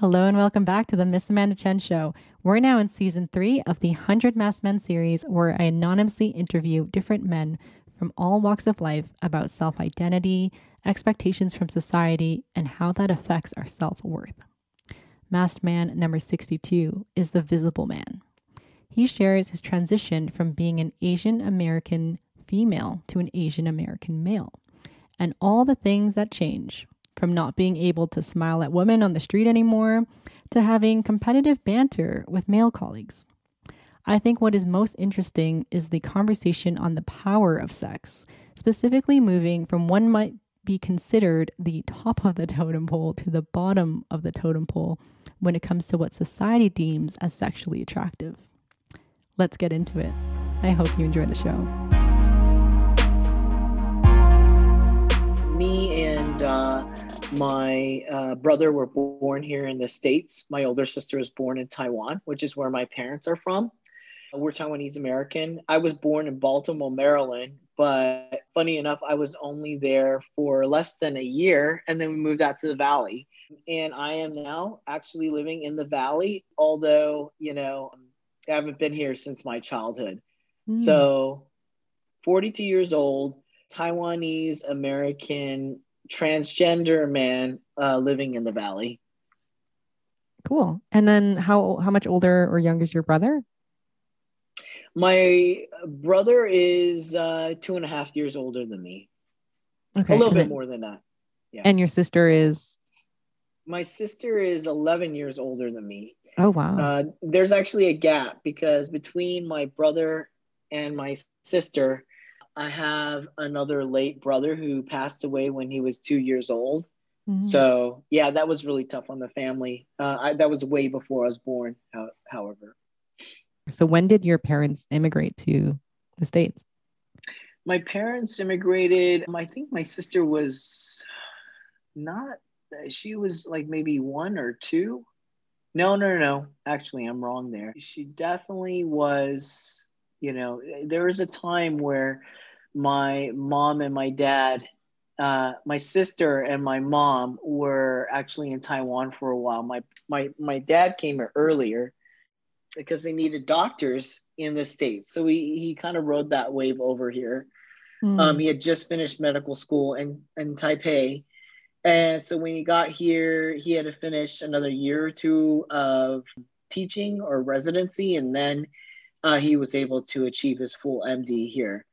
Hello and welcome back to the Miss Amanda Chen Show. We're now in season three of the 100 Masked Men series, where I anonymously interview different men from all walks of life about self identity, expectations from society, and how that affects our self worth. Masked Man number 62 is the visible man. He shares his transition from being an Asian American female to an Asian American male and all the things that change from not being able to smile at women on the street anymore to having competitive banter with male colleagues. I think what is most interesting is the conversation on the power of sex, specifically moving from what might be considered the top of the totem pole to the bottom of the totem pole when it comes to what society deems as sexually attractive. Let's get into it. I hope you enjoy the show. Me and uh, my uh, brother were born here in the States. My older sister was born in Taiwan, which is where my parents are from. We're Taiwanese American. I was born in Baltimore, Maryland, but funny enough, I was only there for less than a year and then we moved out to the Valley. And I am now actually living in the Valley, although, you know, I haven't been here since my childhood. Mm. So, 42 years old, Taiwanese American transgender man uh, living in the valley. Cool. And then how how much older or young is your brother? My brother is uh, two and a half years older than me. Okay. A little bit then, more than that. Yeah. And your sister is? My sister is 11 years older than me. Oh, wow. Uh, there's actually a gap because between my brother and my sister, I have another late brother who passed away when he was two years old. Mm-hmm. So yeah, that was really tough on the family. Uh, I, that was way before I was born. However. So when did your parents immigrate to the states? My parents immigrated. I think my sister was not. She was like maybe one or two. No, no, no. Actually, I'm wrong there. She definitely was you know, there was a time where my mom and my dad, uh, my sister and my mom were actually in Taiwan for a while. My my my dad came here earlier because they needed doctors in the states, so he he kind of rode that wave over here. Mm. Um, he had just finished medical school in in Taipei, and so when he got here, he had to finish another year or two of teaching or residency, and then uh, he was able to achieve his full MD here.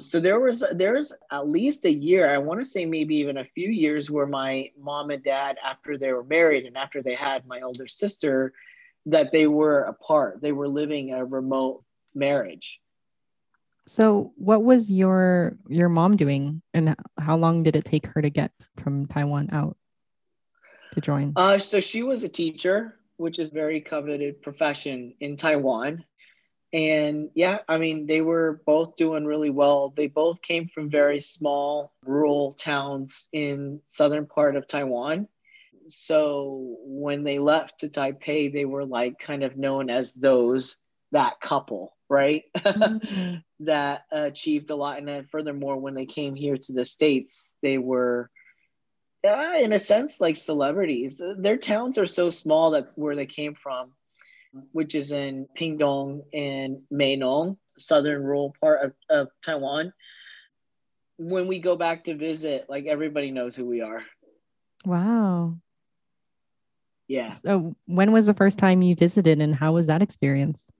So there was there was at least a year, I want to say maybe even a few years, where my mom and dad, after they were married and after they had my older sister, that they were apart. They were living a remote marriage. So what was your your mom doing and how long did it take her to get from Taiwan out to join? Uh, so she was a teacher, which is very coveted profession in Taiwan and yeah i mean they were both doing really well. They both came from very small rural towns in southern part of taiwan. So when they left to taipei they were like kind of known as those that couple right? Mm-hmm. that achieved a lot. And then furthermore when they came here to the states they were uh, in a sense like celebrities. Their towns are so small that where they came from which is in Pingdong and Meinong, southern rural part of, of Taiwan. When we go back to visit, like everybody knows who we are. Wow. Yeah. So when was the first time you visited and how was that experience?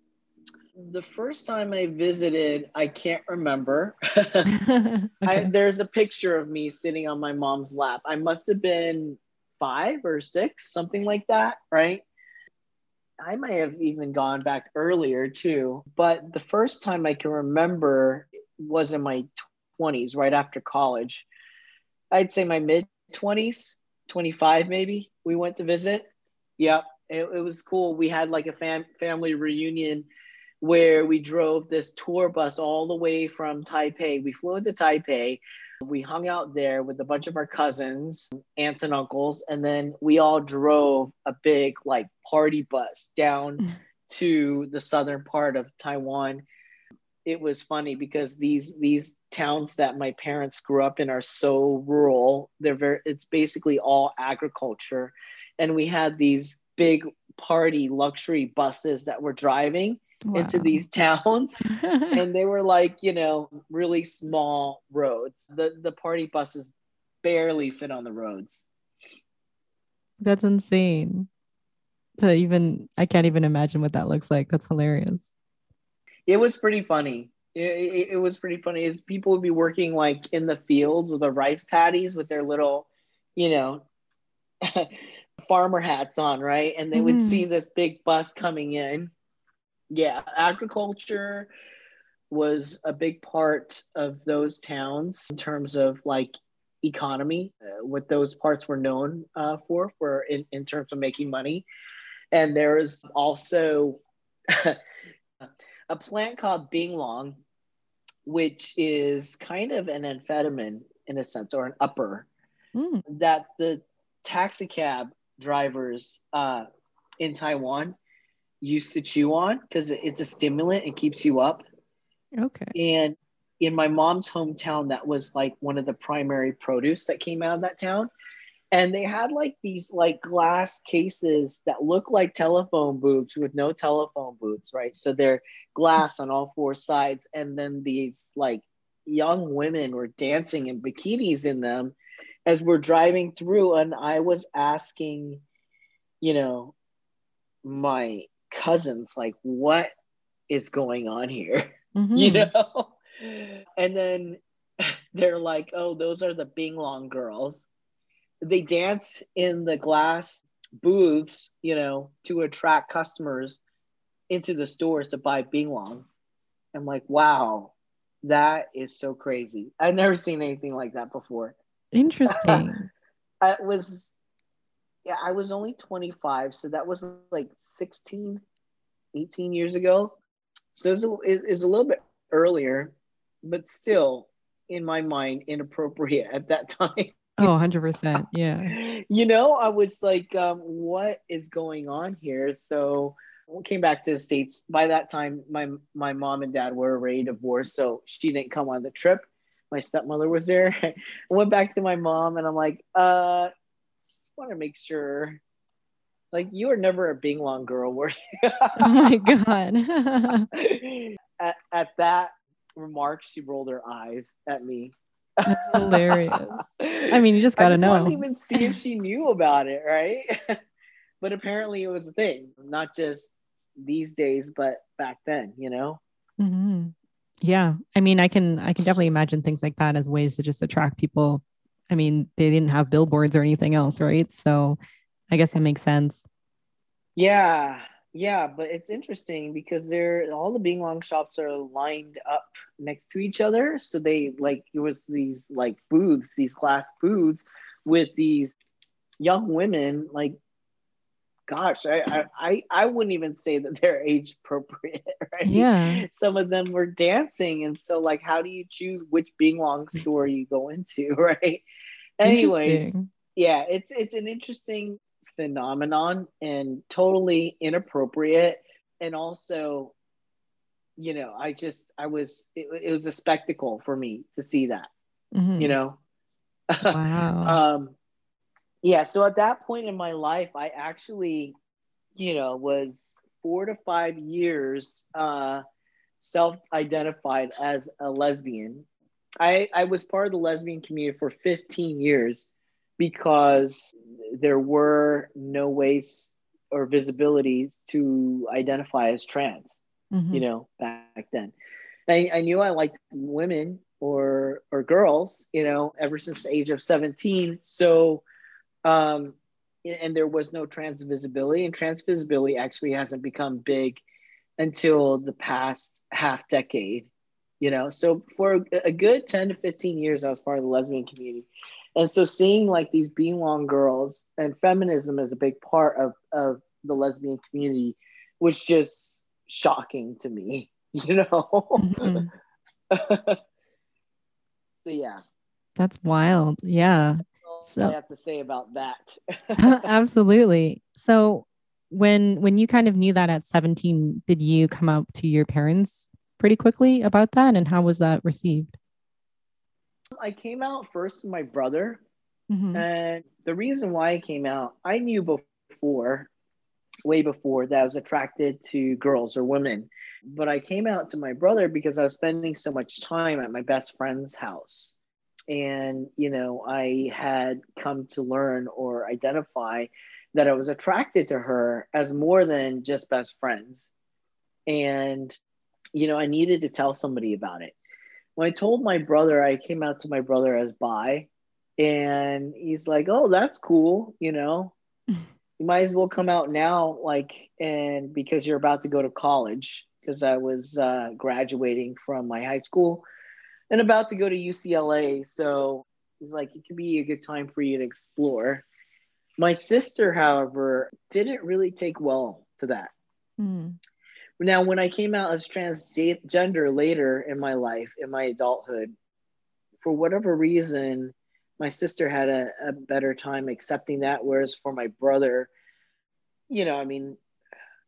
The first time I visited, I can't remember. okay. I, there's a picture of me sitting on my mom's lap. I must have been five or six, something like that, right? I might have even gone back earlier too. But the first time I can remember was in my 20s, right after college. I'd say my mid 20s, 25 maybe. We went to visit. Yep. It, it was cool. We had like a fam- family reunion where we drove this tour bus all the way from Taipei. We flew into Taipei. We hung out there with a bunch of our cousins, aunts and uncles, and then we all drove a big like party bus down mm. to the southern part of Taiwan. It was funny because these these towns that my parents grew up in are so rural. They're very it's basically all agriculture. And we had these big party luxury buses that were driving wow. into these towns and they were like you know really small roads. The the party buses barely fit on the roads. That's insane. To even i can't even imagine what that looks like. That's hilarious. It was pretty funny. It, it, it was pretty funny. People would be working like in the fields of the rice paddies with their little you know farmer hats on right? And they would mm. see this big bus coming in yeah agriculture was a big part of those towns in terms of like economy uh, what those parts were known uh, for for in, in terms of making money and there's also a plant called binglong which is kind of an amphetamine in a sense or an upper mm. that the taxi cab drivers uh, in taiwan used to chew on because it's a stimulant and keeps you up. Okay. And in my mom's hometown, that was like one of the primary produce that came out of that town. And they had like these like glass cases that look like telephone booths with no telephone booths, right? So they're glass on all four sides. And then these like young women were dancing in bikinis in them as we're driving through. And I was asking, you know, my cousins like what is going on here? Mm-hmm. you know? And then they're like oh those are the binglong girls. They dance in the glass booths you know to attract customers into the stores to buy binglong i'm like wow that is so crazy. I've never seen anything like that before. Interesting. It was yeah, I was only 25, so that was like 16, 18 years ago. So it's a, it's a little bit earlier, but still, in my mind, inappropriate at that time. Oh, 100%. Yeah. you know, I was like, um, what is going on here? So we came back to the States. By that time, my, my mom and dad were already divorced, so she didn't come on the trip. My stepmother was there. I went back to my mom and I'm like, uh, want to make sure like you were never a binglong girl were you? Oh my god. At, at that remark she rolled her eyes at me. That's hilarious. I mean you just gotta I just know. didn't even see if she knew about it right? But apparently it was a thing not just these days but back then you know? Mm-hmm. yeah. I mean i can i can definitely imagine things like that as ways to just attract people I mean, they didn't have billboards or anything else, right? So I guess that makes sense. Yeah, yeah, but it's interesting because they're all the Binglong shops are lined up next to each other. So they like it was these like booths, these glass booths with these young women like gosh, I, I I wouldn't even say that they're age appropriate, right? Yeah. Some of them were dancing, and so like, how do you choose which Binglong store you go into, right? Anyways, yeah, it's it's an interesting phenomenon and totally inappropriate, and also, you know, I just I was it, it was a spectacle for me to see that, mm-hmm. you know. Wow. um yeah so at that point in my life i actually you know was four to five years uh self-identified as a lesbian i i was part of the lesbian community for 15 years because there were no ways or visibilities to identify as trans mm-hmm. you know back then I, I knew i liked women or or girls you know ever since the age of 17 so um, and there was no trans visibility, and trans visibility actually hasn't become big until the past half decade. You know, so for a good 10 to 15 years, I was part of the lesbian community. And so seeing like these Binglong girls and feminism as a big part of, of the lesbian community was just shocking to me, you know? Mm-hmm. so yeah. That's wild. Yeah so, I have to say about that. absolutely. So when when you kind of knew that at 17, did you come out to your parents pretty quickly about that and how was that received? I came out first to my brother. Mm-hmm. And the reason why I came out, I knew before way before that I was attracted to girls or women. But I came out to my brother because I was spending so much time at my best friend's house. And, you know, I had come to learn or identify that I was attracted to her as more than just best friends. And, you know, I needed to tell somebody about it. When I told my brother, I came out to my brother as bi, and he's like, oh, that's cool, you know. you might as well come out now, like, and because you're about to go to college, because I was uh, graduating from my high school and about to go to UCLA. So he's like, it could be a good time for you to explore. My sister, however, didn't really take well to that. Mm. Now, when I came out as transgender later in my life, in my adulthood, for whatever reason, my sister had a, a better time accepting that. Whereas for my brother, you know, I mean,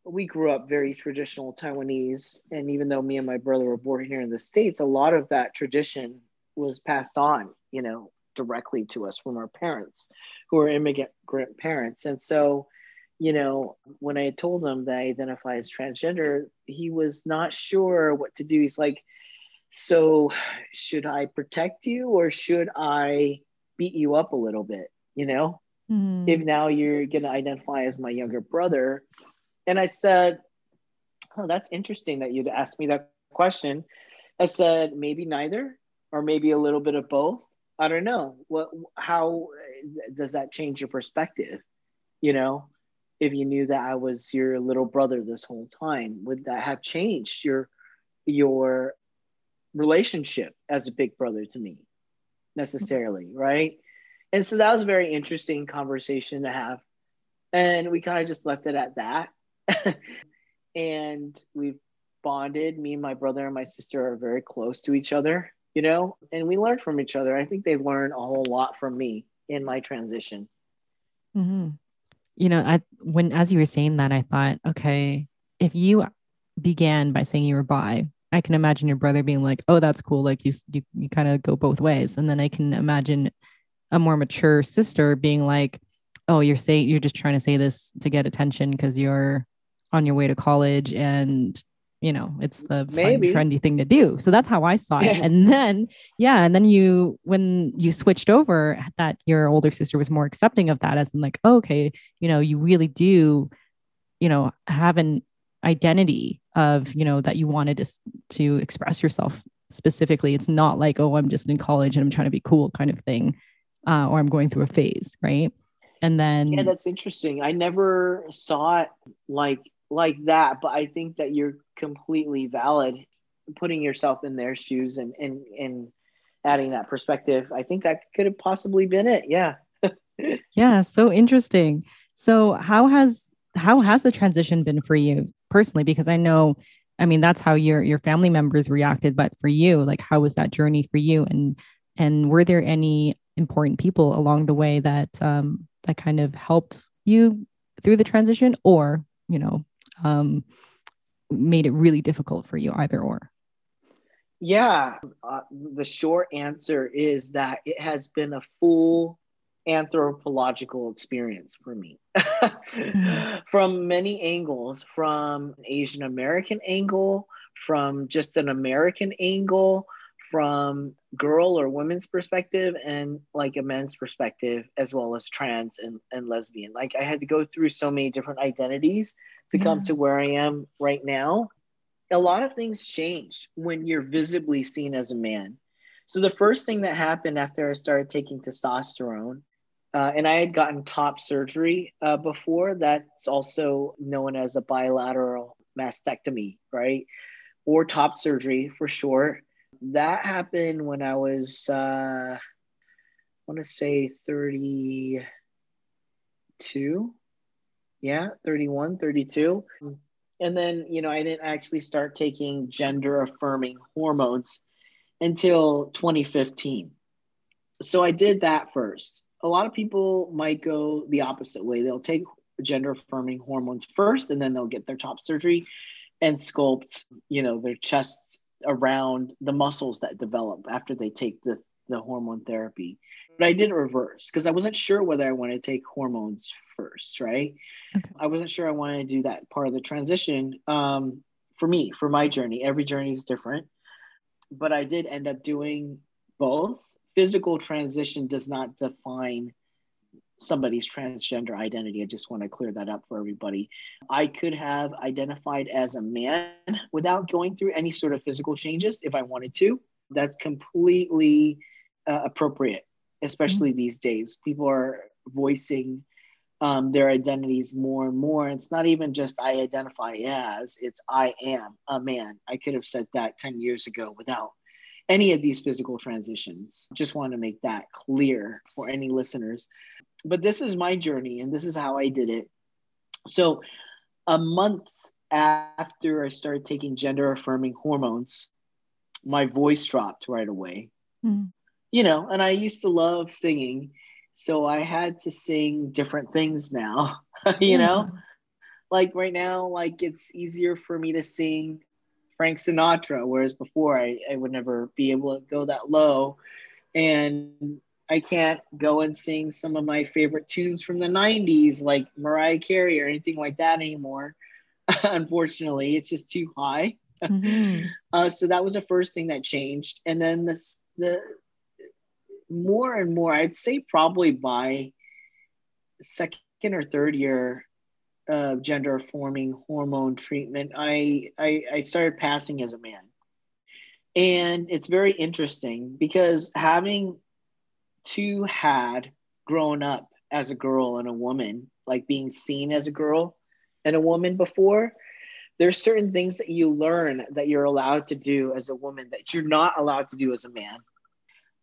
we grew up very traditional Taiwanese. And even though me and my brother were born here in the States, a lot of that tradition was passed on, you know, directly to us from our parents who are immigrant parents. And so, you know, when I told him that I identify as transgender, he was not sure what to do. He's like, So, should I protect you or should I beat you up a little bit? You know, mm. if now you're going to identify as my younger brother. And I said, Oh, that's interesting that you'd ask me that question. I said, Maybe neither, or maybe a little bit of both. I don't know. What, how does that change your perspective? You know, if you knew that I was your little brother this whole time, would that have changed your your relationship as a big brother to me necessarily, right? And so that was a very interesting conversation to have. And we kind of just left it at that. and we've bonded. Me and my brother and my sister are very close to each other, you know, and we learn from each other. I think they've learned a whole lot from me in my transition. Mm-hmm you know, I when as you were saying that, I thought, okay, if you began by saying you were bi, I can imagine your brother being like, "Oh, that's cool." Like you, you, you kind of go both ways, and then I can imagine a more mature sister being like, "Oh, you're saying you're just trying to say this to get attention because you're on your way to college and you know it's the fun, trendy thing to do. So that's how i saw it. And then yeah and then you when you switched over that your older sister was more accepting of that as in like oh, okay you know you really do you know have an identity of you know that you wanted to to express yourself specifically. It's not like oh i'm just in college and i'm trying to be cool kind of thing uh, or i'm going through a phase right? And then yeah that's interesting. I never saw it like like that but i think that you're completely valid putting yourself in their shoes and and and adding that perspective. I think that could have possibly been it. Yeah. Yeah so interesting. So how has how has the transition been for you personally? Because i know i mean that's how your your family members reacted but for you like how was that journey for you? And and were there any important people along the way that um that kind of helped you through the transition or you know um, made it really difficult for you, either or? Yeah, uh, the short answer is that it has been a full anthropological experience for me mm-hmm. from many angles from asian american angle from just an american angle from girl or women's perspective and like a men's perspective as well as trans and, and lesbian like i had to go through so many different identities to come to where I am right now, a lot of things change when you're visibly seen as a man. So the first thing that happened after I started taking testosterone, uh, and I had gotten top surgery uh, before. That's also known as a bilateral mastectomy, right? Or top surgery for short. That happened when I was, uh, I want to say 32 yeah 31 32 and then you know i didn't actually start taking gender affirming hormones until 2015 so i did that first. A lot of people might go the opposite way. They'll take gender affirming hormones first and then they'll get their top surgery and sculpt you know their chests around the muscles that develop after they take the, the hormone therapy But I did reverse because I wasn't sure whether I wanted to take hormones first, right? Okay. I wasn't sure I wanted to do that part of the transition. Um, for me, for my journey, every journey is different, but I did end up doing both. Physical transition does not define somebody's transgender identity. I just want to clear that up for everybody. I could have identified as a man without going through any sort of physical changes if I wanted to. That's completely uh, appropriate, especially mm-hmm. these days. People are voicing um, their identities more and more. It's not even just I identify as, it's I am a man. I could have said that 10 years ago without any of these physical transitions. Just want to make that clear for any listeners but this is my journey and this is how I did it. So, a month after I started taking gender affirming hormones, my voice dropped right away. Mm. You know, and I used to love singing. So I had to sing different things now, you know? Like right now, like it's easier for me to sing Frank Sinatra, whereas before I, I would never be able to go that low. And I can't go and sing some of my favorite tunes from the 90s, like Mariah Carey or anything like that anymore. Unfortunately, it's just too high. Mm-hmm. Uh, so that was the first thing that changed. And then this, the more and more, I'd say probably by second or third year of gender forming hormone treatment, I, I, I started passing as a man. And it's very interesting because having two had grown up as a girl and a woman, like being seen as a girl and a woman before, there's certain things that you learn that you're allowed to do as a woman that you're not allowed to do as a man.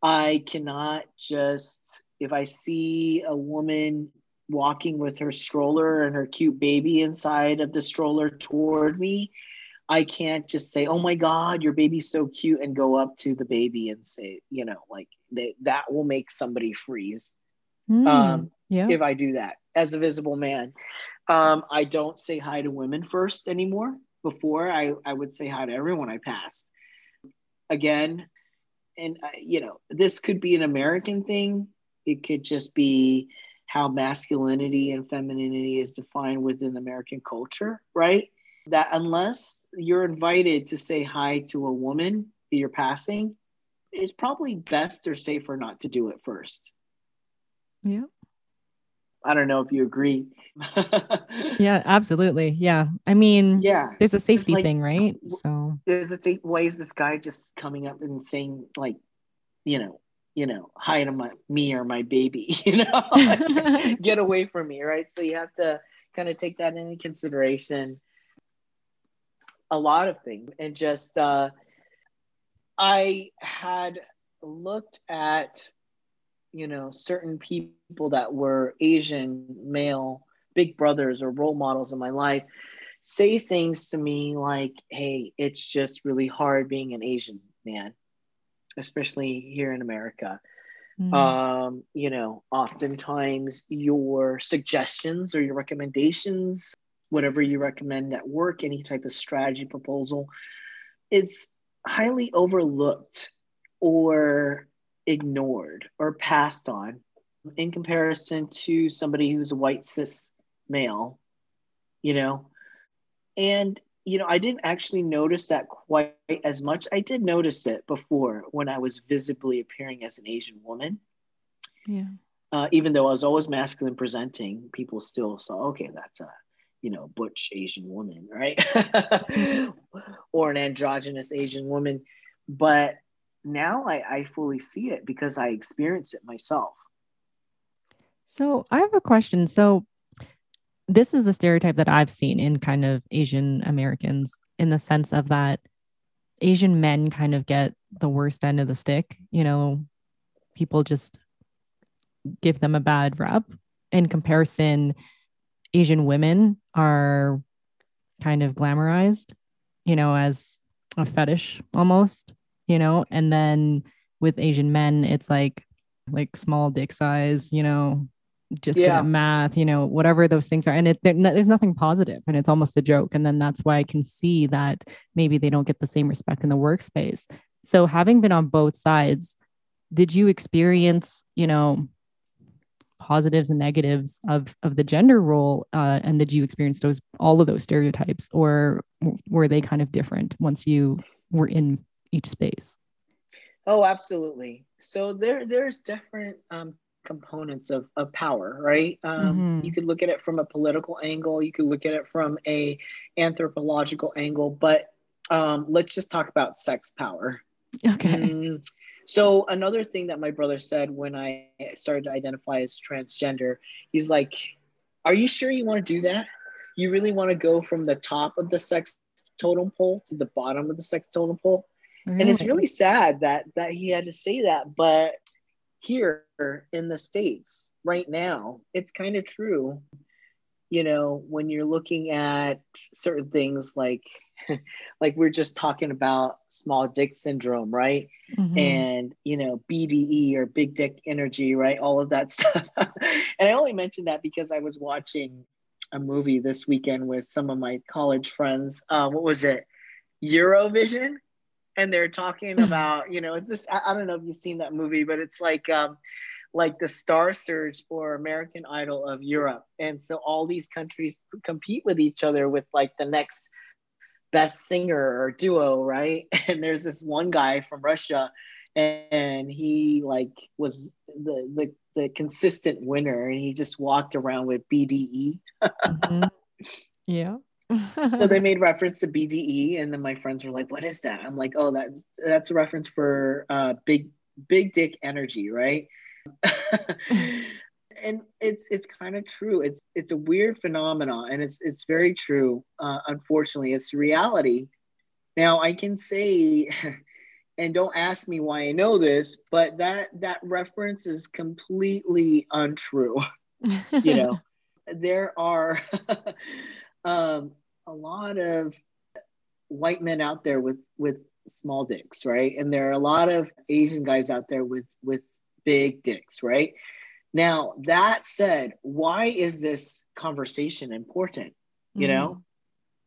I cannot just, if I see a woman walking with her stroller and her cute baby inside of the stroller toward me, I can't just say, "Oh my God, your baby's so cute," and go up to the baby and say, you know, like they, that will make somebody freeze. Mm, um, yeah. If I do that as a visible man, um, I don't say hi to women first anymore. Before I, I would say hi to everyone I passed. Again, and uh, you know, this could be an American thing. It could just be how masculinity and femininity is defined within American culture, right? that unless you're invited to say hi to a woman you're passing, it's probably best or safer not to do it first. Yeah. I don't know if you agree. yeah, absolutely. Yeah. I mean, yeah, there's a safety like, thing, right? So there's a why is this guy just coming up and saying like, you know, you know, hi to my me or my baby, you know, like, get away from me, right? So you have to kind of take that into consideration a lot of things and just uh, i had looked at you know certain people that were asian male big brothers or role models in my life say things to me like hey it's just really hard being an asian man especially here in america mm. um, you know oftentimes your suggestions or your recommendations whatever you recommend at work, any type of strategy proposal, is highly overlooked or ignored or passed on in comparison to somebody who's a white cis male, you know. And, you know, I didn't actually notice that quite as much. I did notice it before when I was visibly appearing as an Asian woman. Yeah. Uh, even though I was always masculine presenting, people still saw, okay, that's a you know, butch Asian woman, right? or an androgynous Asian woman. But now I, I fully see it because I experience it myself. So I have a question. So this is the stereotype that I've seen in kind of Asian Americans in the sense of that Asian men kind of get the worst end of the stick. You know, people just give them a bad rep in comparison Asian women are kind of glamorized, you know, as a fetish almost, you know, and then with Asian men, it's like like small dick size, you know, just yeah. at math, you know, whatever those things are. And it, there's nothing positive and it's almost a joke. And then that's why I can see that maybe they don't get the same respect in the workspace. So having been on both sides, did you experience, you know, positives and negatives of of the gender role uh, and did you experience those all of those stereotypes or were they kind of different once you were in each space? Oh absolutely. So there there's different um, components of, of power right? Um, mm-hmm. you could look at it from a political angle you could look at it from a anthropological angle but um, let's just talk about sex power. Okay. Mm, so another thing that my brother said when I started to identify as transgender, he's like, "Are you sure you want to do that? You really want to go from the top of the sex totem pole to the bottom of the sex totem pole?" And it's really sad that that he had to say that, but here in the states right now, it's kind of true. You know, when you're looking at certain things like like we're just talking about small dick syndrome, right? Mm-hmm. And you know, BDE or big dick energy, right? All of that stuff. and I only mentioned that because I was watching a movie this weekend with some of my college friends. Uh, what was it? Eurovision. And they're talking about, you know, it's just I, I, don't know if you've seen that movie, but it's like um like the Star Search or American Idol of Europe. And so all these countries compete with each other with like the next best singer or duo, right? And there's this one guy from Russia, and he like was the the the consistent winner, and he just walked around with BDE. mm-hmm. Yeah. so they made reference to BDE, and then my friends were like, "What is that?" I'm like, "Oh, that that's a reference for uh, big big dick energy, right?" and it's it's kind of true. It's it's a weird phenomenon, and it's it's very true. Uh, unfortunately, it's reality. Now I can say, and don't ask me why I know this, but that that reference is completely untrue. you know, there are um, a lot of white men out there with with small dicks, right? And there are a lot of Asian guys out there with with big dicks, right? Now, that said, why is this conversation important? You mm-hmm. know?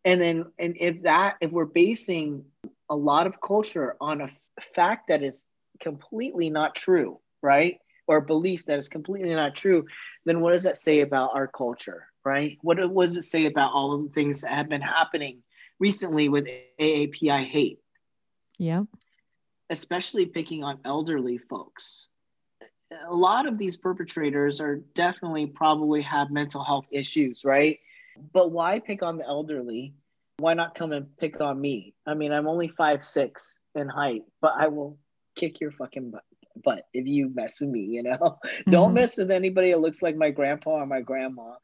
And then, and if that, if we're basing a lot of culture on a f- fact that is completely not true, right? Or belief that is completely not true, then what does that say about our culture, right? What, what does it say about all of the things that have been happening recently with AAPI hate? Yeah. Especially picking on elderly folks, a lot of these perpetrators are definitely probably have mental health issues, right? But why pick on the elderly? Why not come and pick on me? I mean, I'm only five six in height, but I will kick your fucking butt, butt if you mess with me. You know, mm-hmm. don't mess with anybody that looks like my grandpa or my grandma.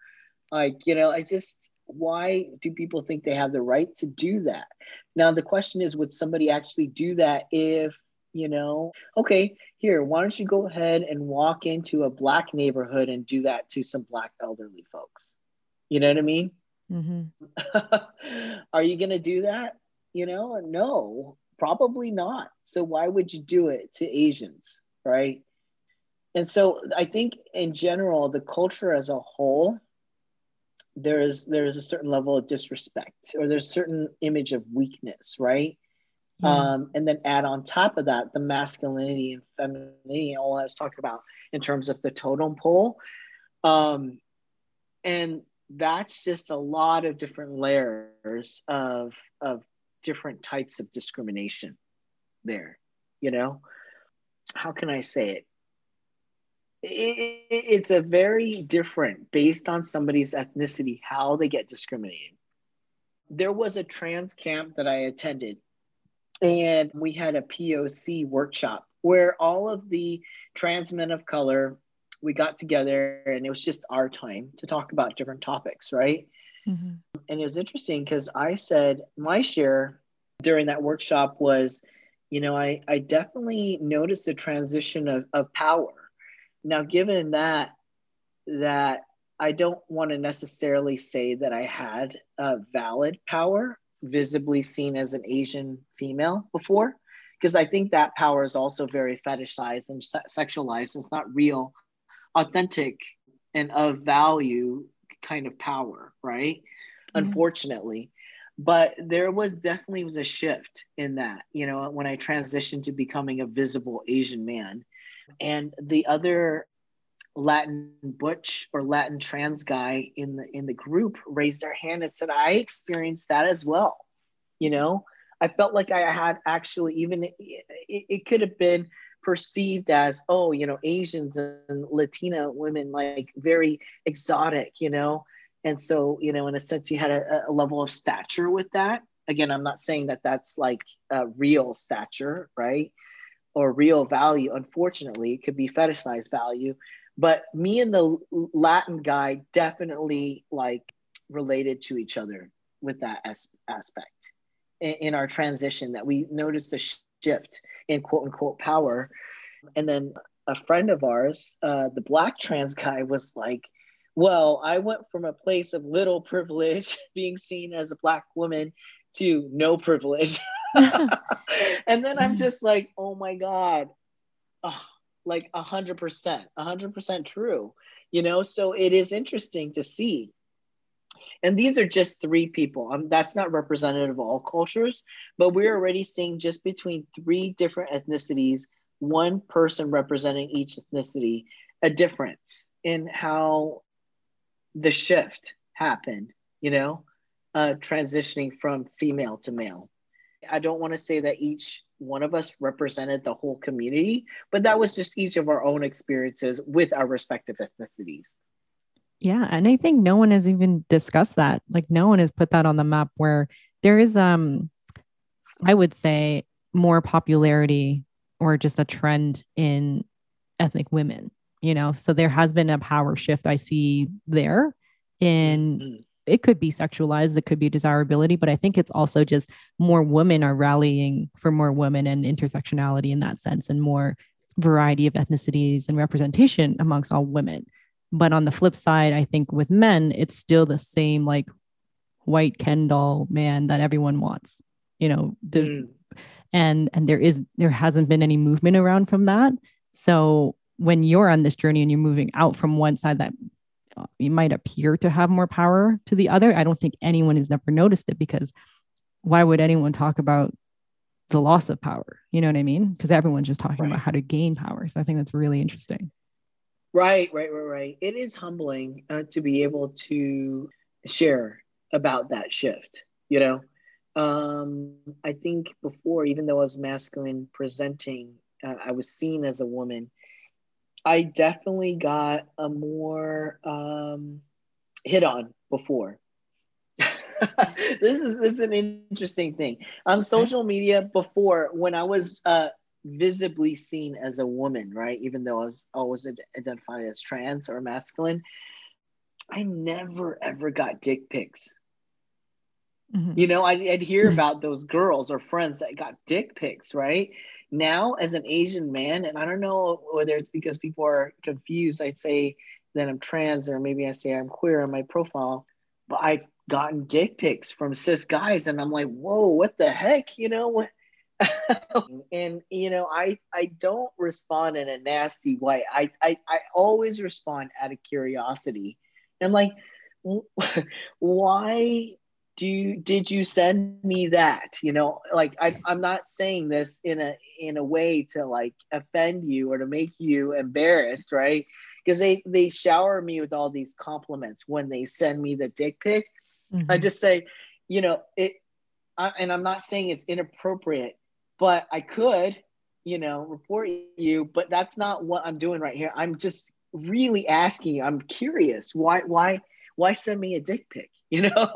Like, you know, I just why do people think they have the right to do that? Now the question is, would somebody actually do that if you know? Okay here why don't you go ahead and walk into a black neighborhood and do that to some black elderly folks? You know what i mean? Mm-hmm. are you going to do that? You know no probably not. So why would you do it to asians right? And so i think in general the culture as a whole there's there's a certain level of disrespect or there's a certain image of weakness right Mm. Um, and then add on top of that the masculinity and femininity, all I was talking about in terms of the totem pole. Um, and that's just a lot of different layers of, of different types of discrimination there. You know, how can I say it? it it's a very different based on somebody's ethnicity, how they get discriminated. There was a trans camp that I attended and we had a POC workshop where all of the trans men of color we got together and it was just our time to talk about different topics, right? Mm-hmm. And it was interesting because I said my share during that workshop was, you know, I, I definitely noticed a transition of, of power. Now, given that that I don't want to necessarily say that I had a valid power visibly seen as an Asian female before, because I think that power is also very fetishized and se- sexualized. It's not real, authentic, and of value kind of power, right? Mm-hmm. Unfortunately. But there was definitely was a shift in that, you know, when I transitioned to becoming a visible Asian man. and the other Latin butch or Latin trans guy in the in the group raised their hand and said, "I experienced that as well." You know, I felt like I had actually even it, it could have been perceived as oh you know asians and latina women like very exotic you know? And so you know in a sense you had a, a level of stature with that. Again i'm not saying that that's like real stature right? Or real value. Unfortunately it could be fetishized value but me and the latin guy definitely like related to each other with that as- aspect in, in our transition that we noticed a shift in quote unquote power. And then a friend of ours uh, the black trans guy was like well i went from a place of little privilege being seen as a black woman to no privilege. And then i'm just like oh my god. Oh, like a hundred percent, a hundred percent true. You know, so it is interesting to see. And these are just three people. Um, that's not representative of all cultures, but we're already seeing just between three different ethnicities, one person representing each ethnicity, a difference in how the shift happened, you know, uh, transitioning from female to male. I don't want to say that each one of us represented the whole community, but that was just each of our own experiences with our respective ethnicities. Yeah, and I think no one has even discussed that. Like no one has put that on the map where there is um I would say more popularity or just a trend in ethnic women, you know. So there has been a power shift I see there in mm-hmm it could be sexualized, it could be desirability, but I think it's also just more women are rallying for more women and intersectionality in that sense and more variety of ethnicities and representation amongst all women. But on the flip side, I think with men, it's still the same like white Ken doll man that everyone wants. You know, the mm. and and there is there hasn't been any movement around from that. So when you're on this journey and you're moving out from one side that you might appear to have more power to the other. I don't think anyone has never noticed it because why would anyone talk about the loss of power? You know what I mean? Because everyone's just talking right. about how to gain power. So I think that's really interesting. Right, right, right, right. It is humbling uh, to be able to share about that shift. You know, um, I think before, even though I was masculine presenting, uh, I was seen as a woman I definitely got a more um, hit on before. this is this is an interesting thing on social media. Before, when I was uh, visibly seen as a woman, right, even though I was always identified as trans or masculine, I never ever got dick pics. Mm-hmm. You know, I'd, I'd hear about those girls or friends that got dick pics, right? Now as an Asian man, and I don't know whether it's because people are confused, I say that I'm trans or maybe I say I'm queer on my profile, but I've gotten dick pics from cis guys, and I'm like, whoa, what the heck, you know and you know, I I don't respond in a nasty way. I I, I always respond out of curiosity. I'm like, why do you did you send me that? You know like I, i'm not saying this in a in a way to like offend you or to make you embarrassed right? Because they they shower me with all these compliments when they send me the dick pic. Mm-hmm. i just say you know it I, and i'm not saying it's inappropriate but i could you know report you but that's not what i'm doing right here. I'm just really asking i'm curious why why why send me a dick pic you know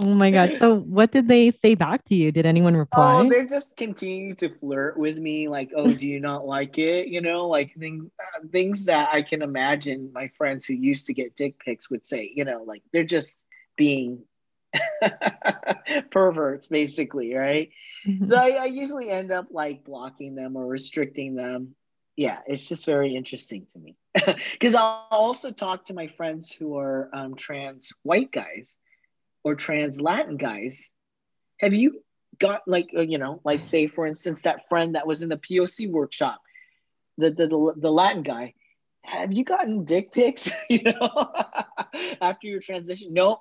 Oh my God. So what did they say back to you? Did anyone reply? Oh, they just continue to flirt with me, like, oh, do you not like it? You know, like things uh, things that I can imagine my friends who used to get dick pics would say, you know, like they're just being perverts, basically, right? Mm-hmm. So I, I usually end up like blocking them or restricting them. Yeah, it's just very interesting to me. Because I'll also talk to my friends who are um, trans white guys or trans Latin guys, have you got like uh, you know, like say for instance that friend that was in the POC workshop, the the the, the Latin guy, have you gotten dick pics? you know, after your transition? No,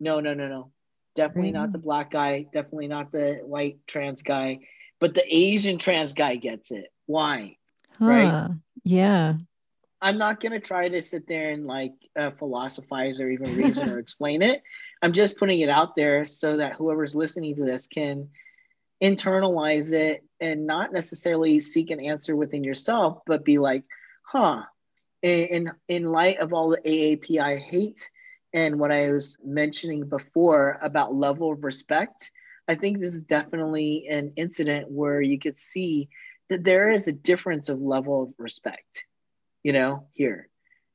no, no, no, no. Definitely mm-hmm. not the black guy. Definitely not the white trans guy. But the Asian trans guy gets it. Why? Huh. Right. Yeah. I'm not going to try to sit there and like uh, philosophize or even reason or explain it. I'm just putting it out there so that whoever's listening to this can internalize it and not necessarily seek an answer within yourself, but be like, huh, in, in light of all the AAPI hate and what I was mentioning before about level of respect, I think this is definitely an incident where you could see that there is a difference of level of respect, you know, here,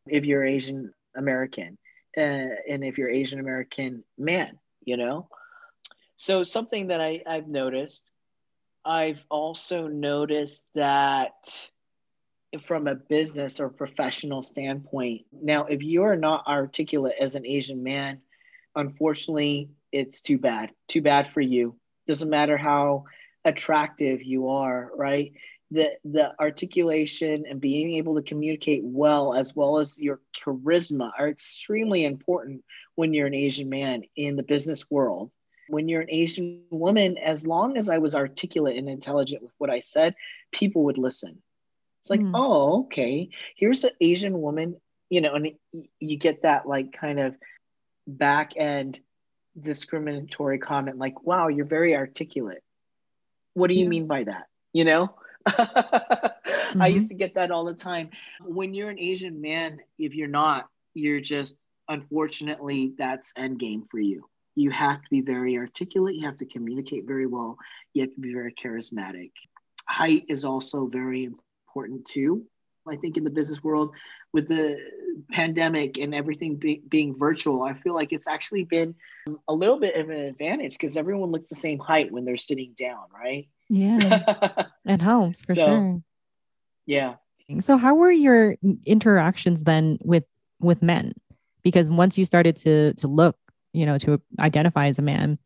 if you're Asian American uh, and if you're Asian American man, you know. So something that I, I've noticed, I've also noticed that from a business or professional standpoint. Now, if you're not articulate as an Asian man, unfortunately, it's too bad. Too bad for you. Doesn't matter how attractive you are, right? The the articulation and being able to communicate well as well as your charisma are extremely important when you're an Asian man in the business world. When you're an Asian woman, as long as I was articulate and intelligent with what I said, people would listen it's like, mm. oh, okay, here's an Asian woman, you know, and you get that like kind of back end discriminatory comment, like, wow, you're very articulate. What do you yeah. mean by that? You know? mm-hmm. I used to get that all the time. When you're an Asian man, if you're not, you're just unfortunately that's end game for you. You have to be very articulate, you have to communicate very well, you have to be very charismatic. Height is also very important too. I think in the business world, with the pandemic and everything be, being virtual, I feel like it's actually been a little bit of an advantage because everyone looks the same height when they're sitting down, right? Yeah, it helps for so, sure. Yeah. So, how were your interactions then with with men? Because once you started to to look, you know, to identify as a man,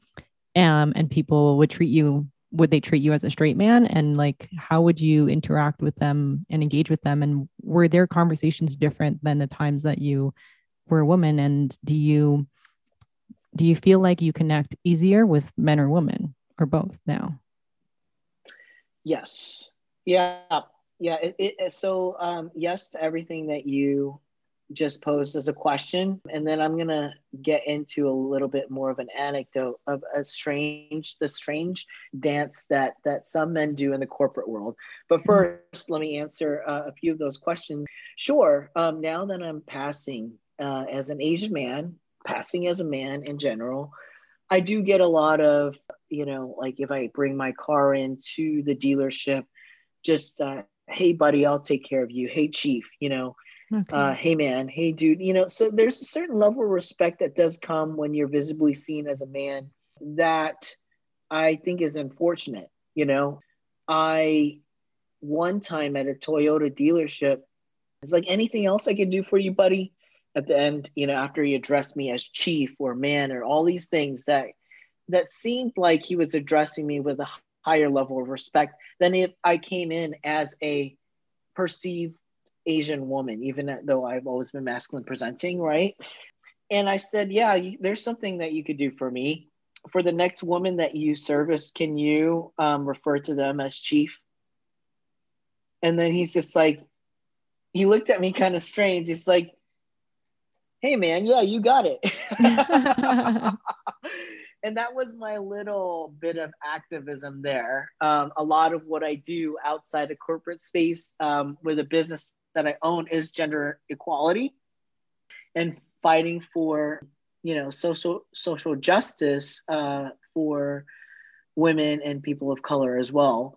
um, and people would treat you would they treat you as a straight man and like how would you interact with them and engage with them and were their conversations different than the times that you were a woman and do you do you feel like you connect easier with men or women or both now yes yeah yeah it, it, so um, yes to everything that you just posed as a question. And then I'm going to get into a little bit more of an anecdote of a strange, the strange dance that, that some men do in the corporate world. But mm-hmm. first, let me answer uh, a few of those questions. Sure. Um, now that I'm passing uh, as an Asian man, passing as a man in general, I do get a lot of, you know, like if I bring my car into the dealership, just, uh, hey, buddy, I'll take care of you. Hey, chief, you know, Okay. Uh, hey man, hey dude, you know, so there's a certain level of respect that does come when you're visibly seen as a man that I think is unfortunate. You know, I one time at a Toyota dealership, it's like anything else I can do for you, buddy. At the end, you know, after he addressed me as chief or man or all these things that that seemed like he was addressing me with a higher level of respect than if I came in as a perceived Asian woman, even though I've always been masculine presenting, right? And I said, Yeah, you, there's something that you could do for me. For the next woman that you service, can you um, refer to them as chief? And then he's just like, he looked at me kind of strange. He's like, Hey, man, yeah, you got it. and that was my little bit of activism there. Um, a lot of what I do outside of corporate space um, with a business that I own is gender equality and fighting for you know social social justice uh, for women and people of color as well.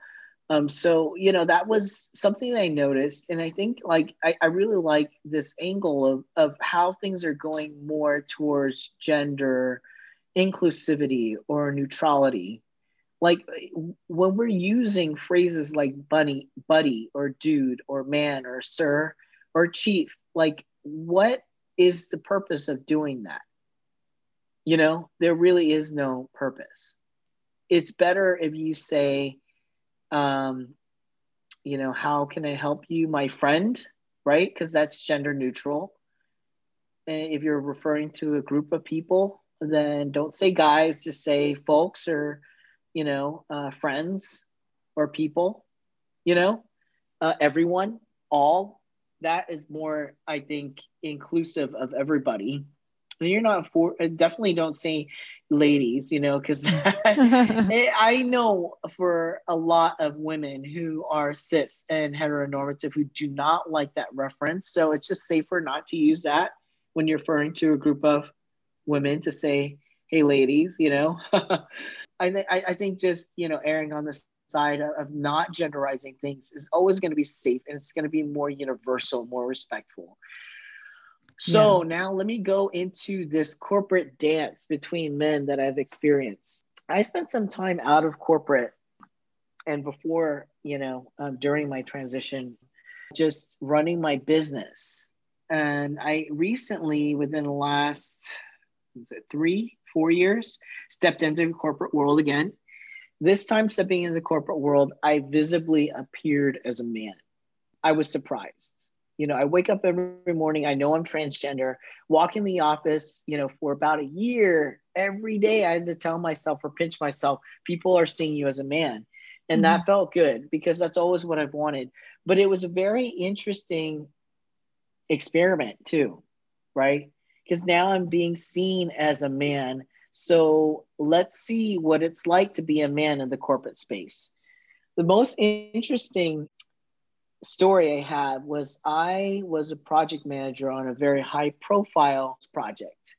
Um, so you know that was something I noticed, and I think like I, I really like this angle of of how things are going more towards gender inclusivity or neutrality. Like when we're using phrases like bunny buddy or dude or man or sir or chief like what is the purpose of doing that? You know there really is no purpose. It's better if you say um you know how can i help you my friend? Right? Because that's gender neutral. And if you're referring to a group of people then don't say guys just say folks or you know, uh, friends or people, you know, uh, everyone, all. That is more, I think, inclusive of everybody. And you're not for definitely don't say ladies, you know, because I know for a lot of women who are cis and heteronormative who do not like that reference. So it's just safer not to use that when you're referring to a group of women to say, hey, ladies, you know. I, th- I think just, you know, erring on the side of, not genderizing things is always going to be safe and it's going to be more universal, more respectful. So yeah. now let me go into this corporate dance between men that I've experienced. I spent some time out of corporate and before, you know, um, during my transition, just running my business. And I recently, within the last three, four years, stepped into the corporate world again. This time, stepping into the corporate world, I visibly appeared as a man. I was surprised you know, I wake up every morning, I know I'm transgender, walk in the office, you know, for about a year, every day I had to tell myself or pinch myself, people are seeing you as a man. And mm-hmm. that felt good because that's always what I've wanted. But it was a very interesting experiment too, right? Because now I'm being seen as a man. So let's see what it's like to be a man in the corporate space. The most interesting story I had was I was a project manager on a very high profile project.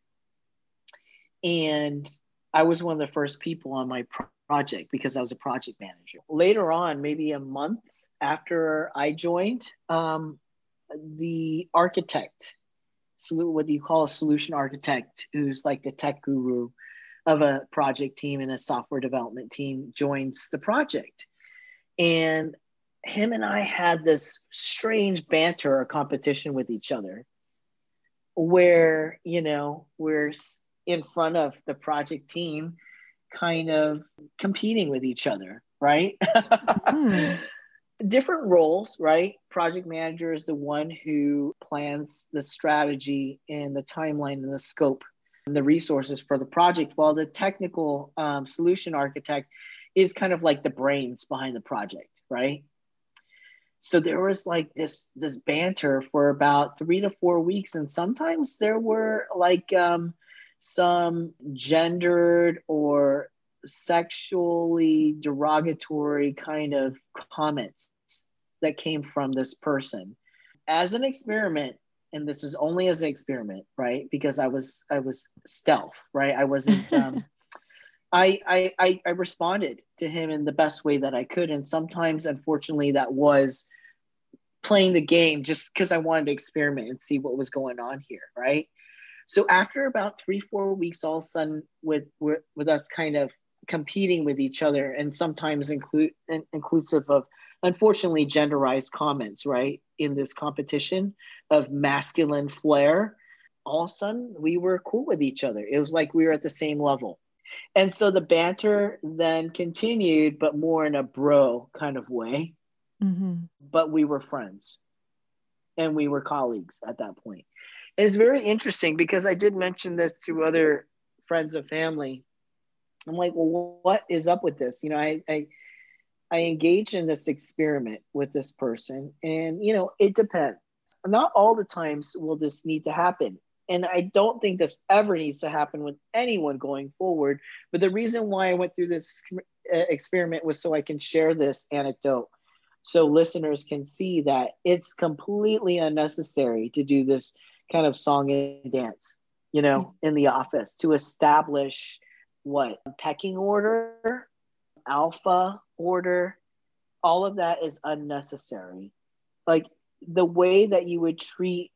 And I was one of the first people on my project because I was a project manager. Later on, maybe a month after I joined, um, the architect, what do you call a solution architect, who's like the tech guru of a project team and a software development team, joins the project. And him and I had this strange banter or competition with each other where, you know, we're in front of the project team kind of competing with each other, right? mm. Different roles, right? Project manager is the one who plans the strategy and the timeline and the scope and the resources for the project, while the technical um, solution architect is kind of like the brains behind the project, right? so there was like this this banter for about three to four weeks and sometimes there were like um, some gendered or sexually derogatory kind of comments that came from this person. As an experiment and this is only as an experiment right? Because i was i was stealth right? I wasn't um, I, I I responded to him in the best way that I could, and sometimes, unfortunately, that was playing the game just because I wanted to experiment and see what was going on here, right? So after about three, four weeks, all of a sudden, with with, with us kind of competing with each other, and sometimes include inclusive of unfortunately genderized comments, right, in this competition of masculine flair, all of a sudden we were cool with each other. It was like we were at the same level. And so the banter then continued, but more in a bro kind of way. Mm-hmm. But we were friends and we were colleagues at that point. And it's very interesting because I did mention this to other friends of family. I'm like, well, what is up with this? You know, I, I, I engaged in this experiment with this person, and you know, it depends. Not all the times will this need to happen and I don't think this ever needs to happen with anyone going forward. But the reason why I went through this uh, experiment was so I can share this anecdote so listeners can see that it's completely unnecessary to do this kind of song and dance, you know, in the office to establish what pecking order, alpha order, all of that is unnecessary. Like the way that you would treat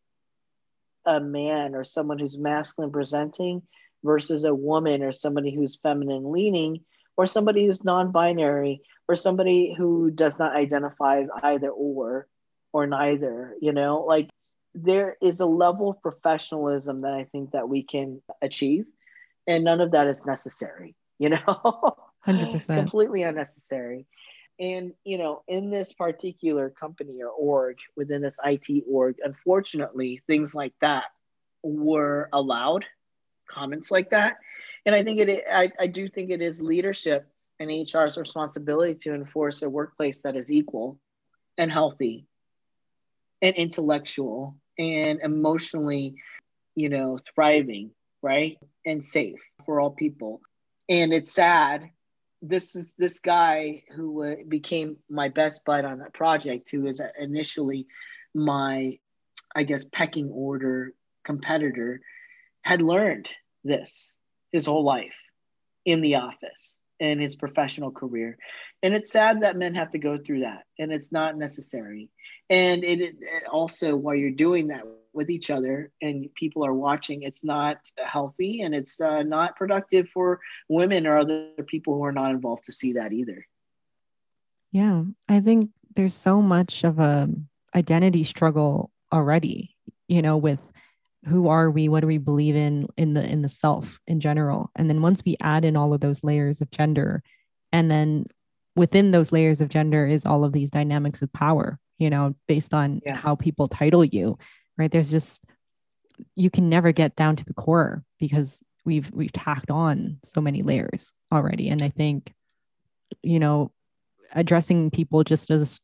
a man or someone who's masculine presenting versus a woman or somebody who's feminine leaning or somebody who's non-binary or somebody who does not identify as either or or neither you know like there is a level of professionalism that i think that we can achieve and none of that is necessary you know? 100% completely unnecessary. And you know in this particular company or org within this it org unfortunately things like that were allowed comments like that. And i think it i, I do think it is leadership and hr's responsibility to enforce a workplace that is equal and healthy and intellectual and emotionally, you know, thriving, right? And safe for all people. And it's sad. This is this guy who uh, became my best bud on that project, who was initially my, I guess, pecking order competitor, had learned this his whole life in the office in his professional career. And it's sad that men have to go through that, and it's not necessary. And it, it, also, while you're doing that with each other and people are watching, it's not healthy and it's uh, not productive for women or other people who are not involved to see that either. Yeah, I think there's so much of a identity struggle already, you know, with who are we what do we believe in in the in the self in general and then once we add in all of those layers of gender and then within those layers of gender is all of these dynamics of power you know based on yeah. how people title you right? There's just you can never get down to the core because we've we've tacked on so many layers already. And i think you know addressing people just as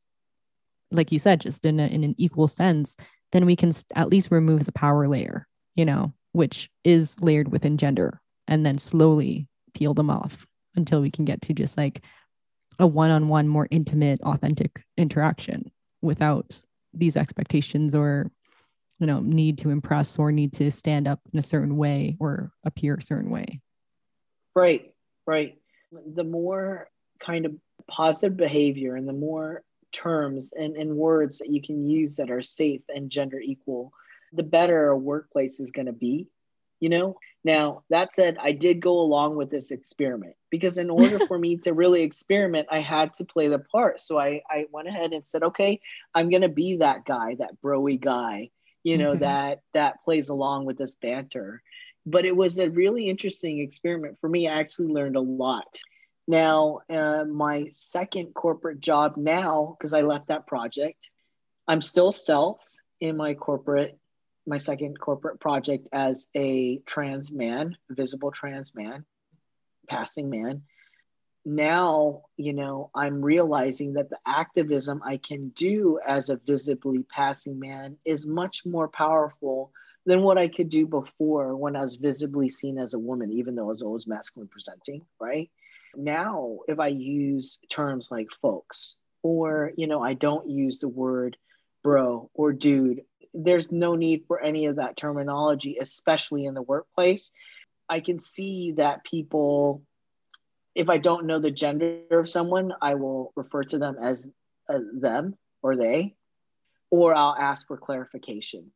like you said just in, a, in an equal sense then we can at least remove the power layer, you know, which is layered within gender, and then slowly peel them off until we can get to just like a one on one, more intimate, authentic interaction without these expectations or, you know, need to impress or need to stand up in a certain way or appear a certain way. Right, right. The more kind of positive behavior and the more terms and, and words that you can use that are safe and gender equal, the better a workplace is going to be. You know, now that said, I did go along with this experiment because in order for me to really experiment, I had to play the part. So I, I went ahead and said, okay, I'm going to be that guy, that broy guy, you know, that that plays along with this banter. But it was a really interesting experiment for me. I actually learned a lot now, uh, my second corporate job now, because I left that project, I'm still self in my corporate, my second corporate project as a trans man, visible trans man, passing man. Now, you know, I'm realizing that the activism I can do as a visibly passing man is much more powerful than what I could do before when I was visibly seen as a woman, even though I was always masculine presenting, right? now if i use terms like folks or you know i don't use the word bro or dude there's no need for any of that terminology especially in the workplace i can see that people if i don't know the gender of someone i will refer to them as uh, them or they or i'll ask for clarification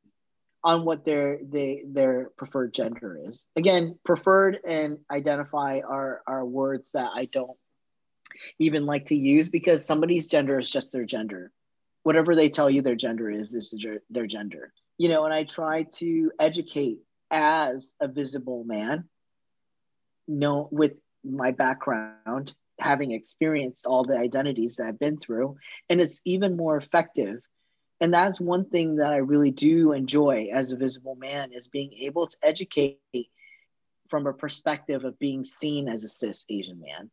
on what their they their preferred gender is. Again, preferred and identify are are words that I don't even like to use because somebody's gender is just their gender. Whatever they tell you their gender is, this is their gender. You know, and I try to educate as a visible man, know with my background, having experienced all the identities that I've been through, and it's even more effective. And that's one thing that i really do enjoy as a visible man is being able to educate from a perspective of being seen as a cis asian man.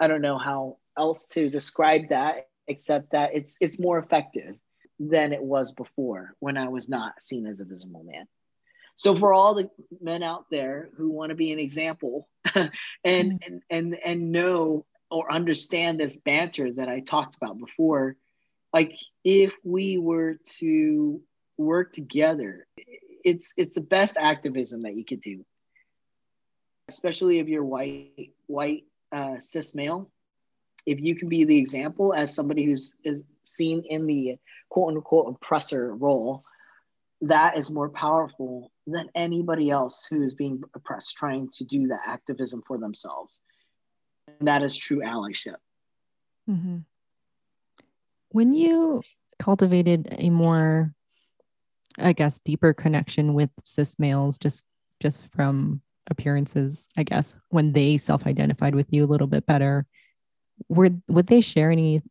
I don't know how else to describe that except that it's it's more effective than it was before when i was not seen as a visible man so for all the men out there who want to be an example and, mm. and and and know or understand this banter that i talked about before like if we were to work together it's it's the best activism that you could do especially if you're white white uh, cis male if you can be the example as somebody who's is seen in the quote unquote oppressor role that is more powerful than anybody else who is being oppressed trying to do that activism for themselves and that is true allyship mm-hmm. When you cultivated a more, I guess, deeper connection with cis males, just just from appearances, I guess, when they self-identified with you a little bit better, were would they share any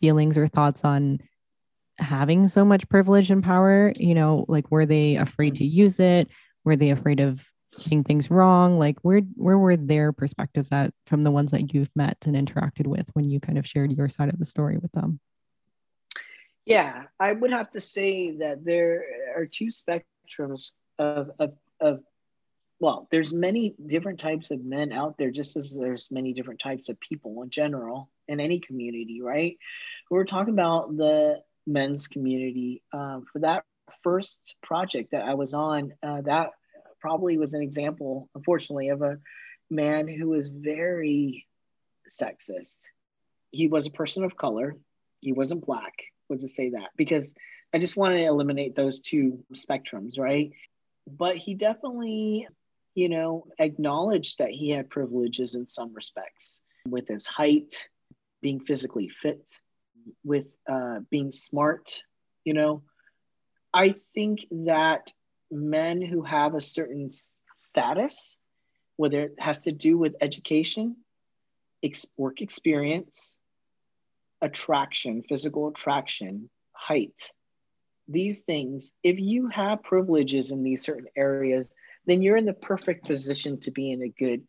feelings or thoughts on having so much privilege and power? You know, like were they afraid to use it? Were they afraid of saying things wrong? Like where where were their perspectives at from the ones that you've met and interacted with when you kind of shared your side of the story with them? Yeah, I would have to say that there are two spectrums of, of, of well, there's many different types of men out there, just as there's many different types of people in general in any community, right? We're talking about the men's community. Um, for that first project that I was on, uh, that probably was an example, unfortunately, of a man who was very sexist. He was a person of color. He wasn't black would just say that because I just want to eliminate those two spectrums, right? But he definitely, you know, acknowledged that he had privileges in some respects with his height, being physically fit, with uh, being smart, you know. I think that men who have a certain status, whether it has to do with education, ex- work experience, attraction, physical attraction, height, these things, if you have privileges in these certain areas, then you're in the perfect position to be in a good,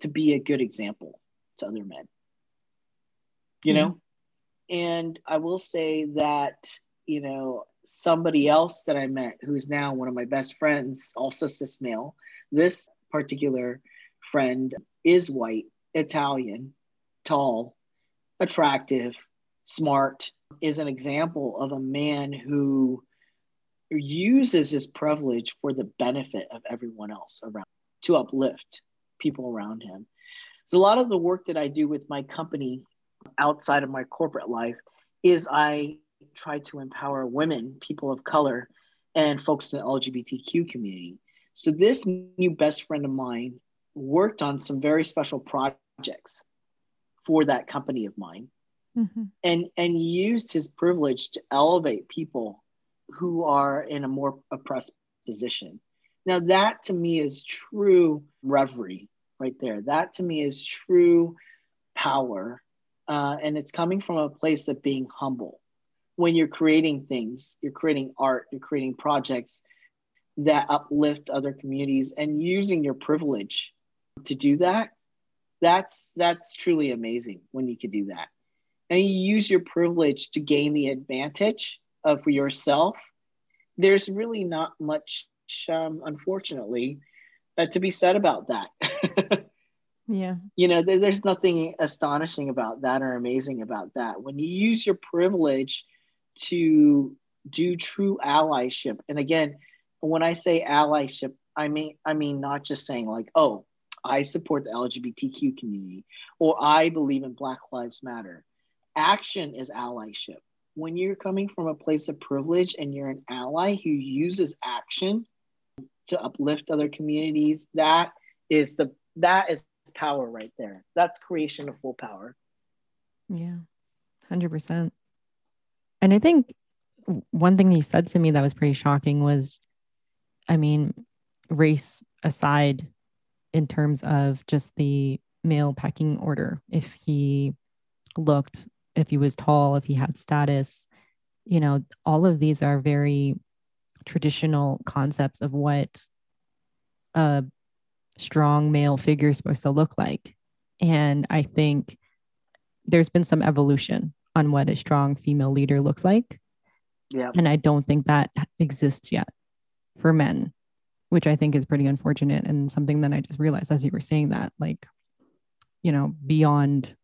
to be a good example to other men. You mm-hmm. know? And I will say that, you know, somebody else that I met who's now one of my best friends, also cis male, this particular friend is white, Italian, tall, attractive, smart, is an example of a man who uses his privilege for the benefit of everyone else around to uplift people around him. So a lot of the work that I do with my company outside of my corporate life is I try to empower women, people of color, and folks in the LGBTQ community. So this new best friend of mine worked on some very special projects for that company of mine mm-hmm. and and used his privilege to elevate people who are in a more oppressed position now that to me is true reverie right there that to me is true power uh, and it's coming from a place of being humble. When you're creating things you're creating art you're creating projects that uplift other communities and using your privilege to do that that's that's truly amazing when you can do that. And you use your privilege to gain the advantage of yourself. There's really not much um, unfortunately uh, to be said about that yeah you know there, there's nothing astonishing about that or amazing about that when you use your privilege to do true allyship and again when i say allyship i mean i mean not just saying like oh I support the LGBTQ community, or I believe in Black Lives Matter. Action is allyship. When you're coming from a place of privilege and you're an ally who uses action to uplift other communities, that is the that is power right there. That's creation of full power. Yeah. 100%. And I think one thing you said to me that was pretty shocking was I mean, race aside, in terms of just the male pecking order. If he looked, if he was tall, if he had status, you know, all of these are very traditional concepts of what a strong male figure is supposed to look like. And I think there's been some evolution on what a strong female leader looks like. Yeah. And I don't think that exists yet for men which I think is pretty unfortunate and something that I just realized as you were saying that, like, you know, beyond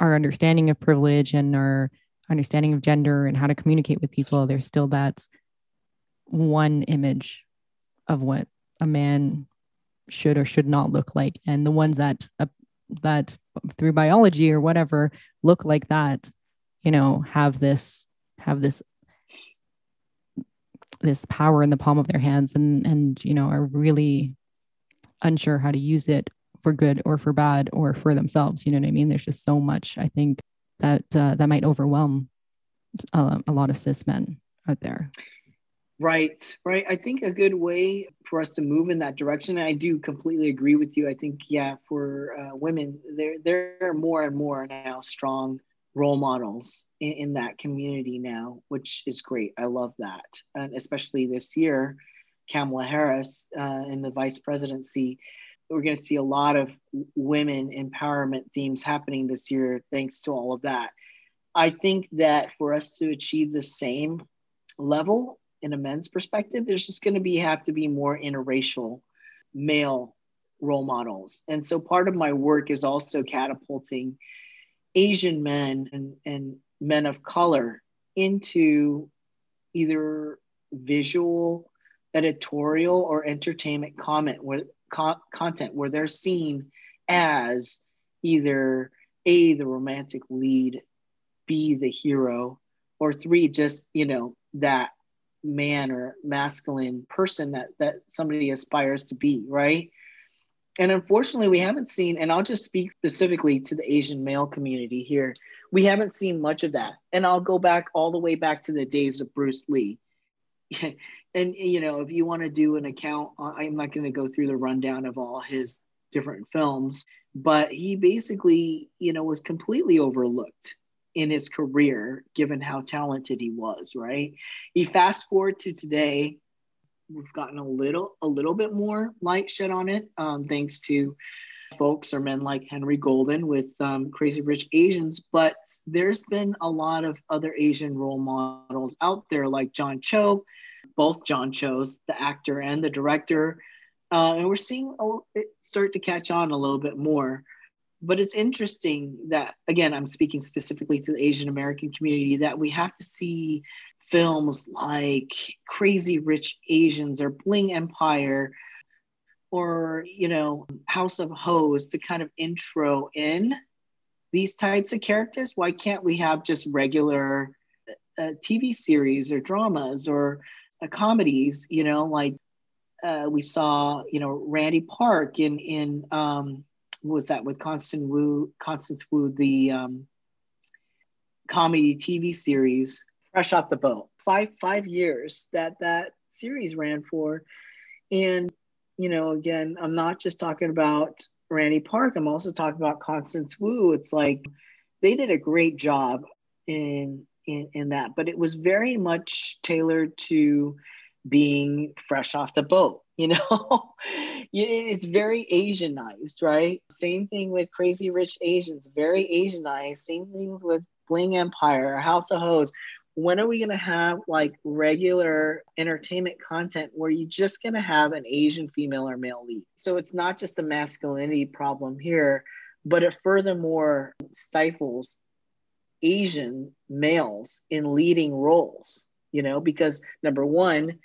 our understanding of privilege and our understanding of gender and how to communicate with people, there's still that one image of what a man should or should not look like, and the ones that uh, that through biology or whatever look like that, you know, have this have this this power in the palm of their hands and and you know are really unsure how to use it for good or for bad or for themselves. You know what i mean? There's just so much i think that uh, that might overwhelm a, a lot of cis men out there right right i think a good way for us to move in that direction i do completely agree with you i think yeah for uh, women there there are more and more now strong role models in, in, that community now, which is great. I love that. And especially this year, Kamala Harris uh, in the vice presidency, we're going to see a lot of women empowerment themes happening this year, thanks to all of that. I think that for us to achieve the same level in a men's perspective, there's just going to be have to be more interracial male role models. And so part of my work is also catapulting Asian men and, and men of color into either visual, editorial, or entertainment comment where co- content where they're seen as either a the romantic lead, b the hero, or three just you know that man or masculine person that that somebody aspires to be, right? And unfortunately, we haven't seen, and I'll just speak specifically to the Asian male community here. We haven't seen much of that. And I'll go back all the way back to the days of Bruce Lee. and, you know, if you want to do an account, I'm not going to go through the rundown of all his different films, but he basically, you know, was completely overlooked in his career given how talented he was, right? He fast forward to today, we've gotten a little a little bit more light shed on it um, thanks to folks or men like Henry Golding with um, crazy rich asians but there's been a lot of other asian role models out there like john cho both john cho's the actor and the director. Uh, and we're seeing it start to catch on a little bit more but it's interesting that again i'm speaking specifically to the asian american community that we have to see films like Crazy Rich Asians or Bling Empire or, you know, House of Ho to kind of intro in these types of characters? Why can't we have just regular uh, TV series or dramas or uh, comedies, you know, like uh, we saw, you know, Randy Park in, in, um, was that with Constance Wu, Constance Wu, the um, comedy TV series fresh off the boat. Five five years that that series ran for, and you know, again, I'm not just talking about Randy Park. I'm also talking about Constance Wu. It's like they did a great job in in, in that, but it was very much tailored to being fresh off the boat. You know, it's very Asianized, right? Same thing with Crazy Rich Asians, very Asianized. Same thing with Bling Empire, House of Ho when are we going to have like regular entertainment content where you're just going to have an Asian female or male lead? So it's not just a masculinity problem here, but it furthermore stifles Asian males in leading roles, you know, because number one,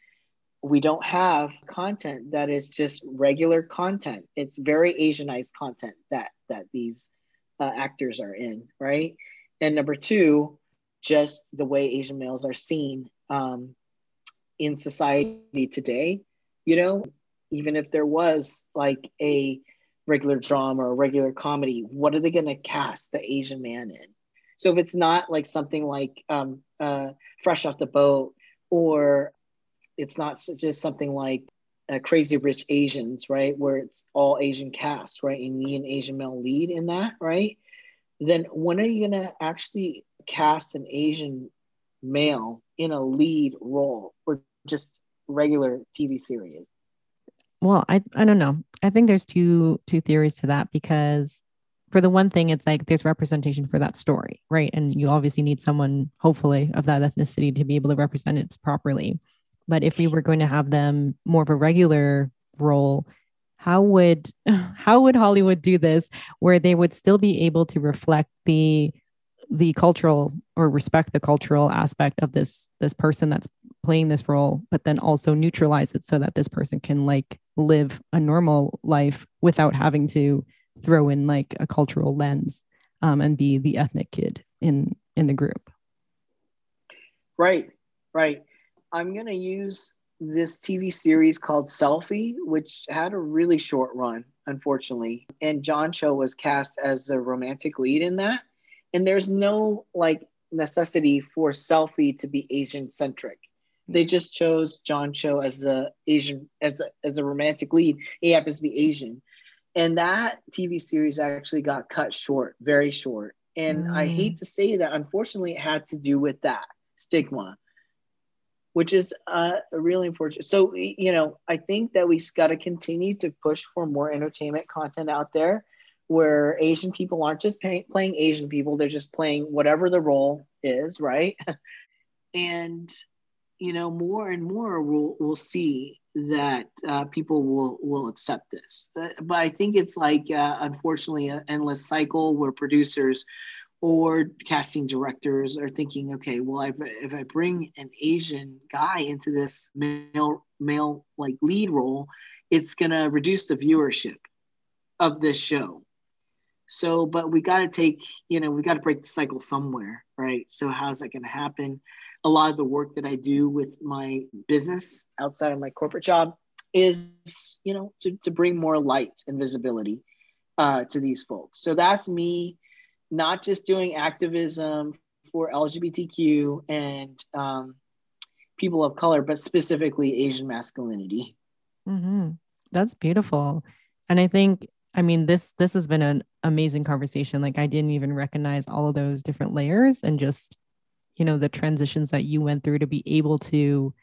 we don't have content that is just regular content. It's very Asianized content that that these uh, actors are in, right? And number two, just the way Asian males are seen um, in society today. You know, even if there was like a regular drama or a regular comedy, what are they going to cast the Asian man in? So if it's not like something like um, uh, Fresh Off the Boat, or it's not just something like uh, Crazy Rich Asians, right, where it's all Asian cast, right, and me an Asian male lead in that, right? Then when are you to actually cast an Asian male in a lead role or just regular TV series? Well, I I don't know. I think there's two two theories to that because for the one thing, it's like there's representation for that story, right? And you obviously need someone, hopefully, of that ethnicity to be able to represent it properly. But if we were going to have them more of a regular role, how would how would Hollywood do this where they would still be able to reflect the the cultural or respect the cultural aspect of this this person that's playing this role but then also neutralize it so that this person can like live a normal life without having to throw in like a cultural lens um, and be the ethnic kid in in the group? Right right i'm going to use this tv series called selfie which had a really short run unfortunately. And john cho was cast as the romantic lead in that. And there's no like necessity for selfie to be asian centric they just chose john cho as the asian as a, as a romantic lead. He happens to be asian. And that tv series actually got cut short very short. And mm. i hate to say that unfortunately it had to do with that stigma which is uh, really important so you know i think that we've got to continue to push for more entertainment content out there where Asian people aren't just pay, playing Asian people, they're just playing whatever the role is, right? and you know, more and more we'll we'll see that uh, people will will accept this. But I think it's like uh, unfortunately an endless cycle where producers or casting directors are thinking, okay, well, if, if I bring an Asian guy into this male male like lead role, it's gonna reduce the viewership of this show. So, but we got to take, you know, we got to break the cycle somewhere, right? So, how's that going to happen? A lot of the work that I do with my business outside of my corporate job is, you know, to, to bring more light and visibility uh, to these folks. So, that's me not just doing activism for LGBTQ and um, people of color, but specifically Asian masculinity. Mm-hmm. That's beautiful. And I think, I mean, this this has been an amazing conversation. Like I didn't even recognize all of those different layers and just, you know, the transitions that you went through to be able to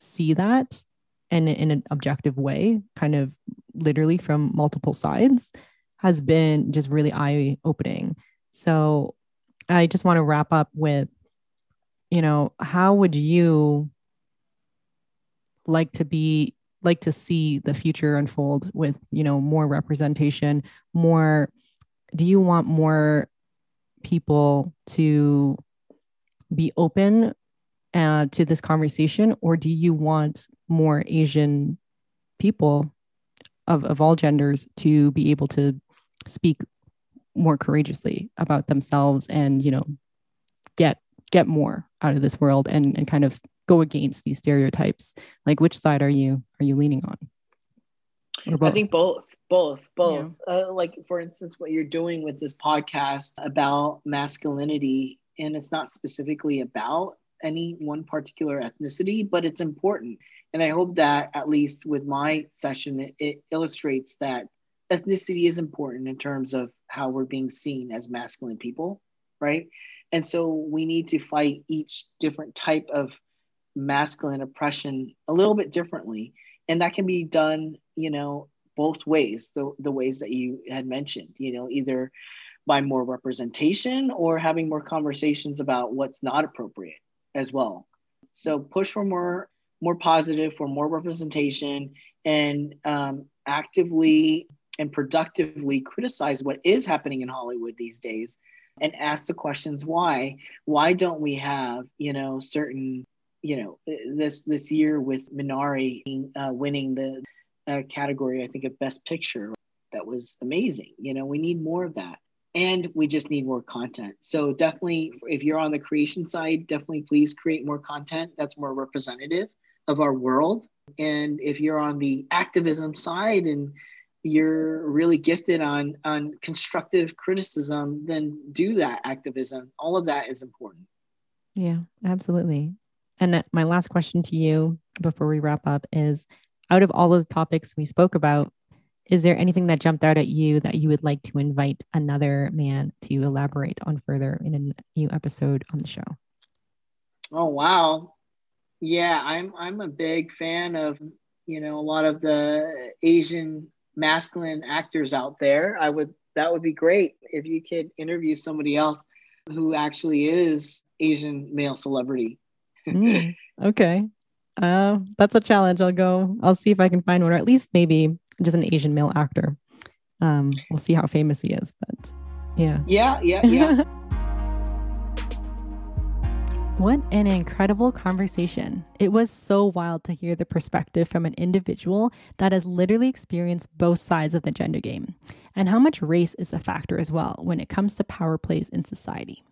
see that and in an objective way, kind of literally from multiple sides, has been just really eye opening. So I just want to wrap up with, you know, how would you like to be like to see the future unfold with, you know, more representation, more do you want more people to be open uh, to this conversation? Or do you want more asian people of, of all genders to be able to speak more courageously about themselves and you know get get more out of this world and and kind of go against these stereotypes. Like which side are you are you leaning on? I think both both both. Yeah. uh, like for instance what you're doing with this podcast about masculinity and it's not specifically about any one particular ethnicity but it's important. And i hope that at least with my session it, it illustrates that ethnicity is important in terms of how we're being seen as masculine people, right? And so we need to fight each different type of masculine oppression a little bit differently. And that can be done, you know, both ways, the, the ways that you had mentioned, you know, either by more representation or having more conversations about what's not appropriate as well. So push for more more positive, for more representation, and um, actively and productively criticize what is happening in Hollywood these days and ask the questions why? Why don't we have you know certain you know this this year with Minari uh, winning the uh, category I think of best picture that was amazing. You know we need more of that. And we just need more content. So definitely if you're on the creation side definitely please create more content that's more representative of our world. And if you're on the activism side and you're really gifted on on constructive criticism then do that activism. All of that is important. Yeah absolutely. And uh, my last question to you before we wrap up is out of all of the topics we spoke about is there anything that jumped out at you that you would like to invite another man to elaborate on further in a new episode on the show? Oh wow. Yeah i'm i'm a big fan of you know a lot of the asian masculine actors out there, I would that would be great if you could interview somebody else who actually is Asian male celebrity. mm, okay. Uh, that's a challenge. I'll go, I'll see if I can find one, or at least maybe just an Asian male actor. Um, we'll see how famous he is, but yeah. Yeah, yeah, yeah. What an incredible conversation. It was so wild to hear the perspective from an individual that has literally experienced both sides of the gender game, and how much race is a factor as well when it comes to power plays in society.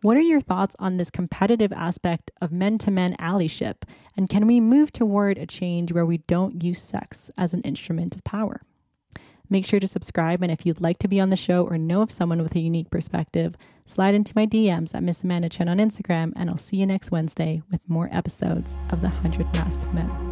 What are your thoughts on this competitive aspect of men to men allyship? And can we move toward a change where we don't use sex as an instrument of power? Make sure to subscribe. And if you'd like to be on the show or know of someone with a unique perspective, slide into my DMs at Miss Amanda Chen on Instagram. And I'll see you next Wednesday with more episodes of The 100 Masked Men.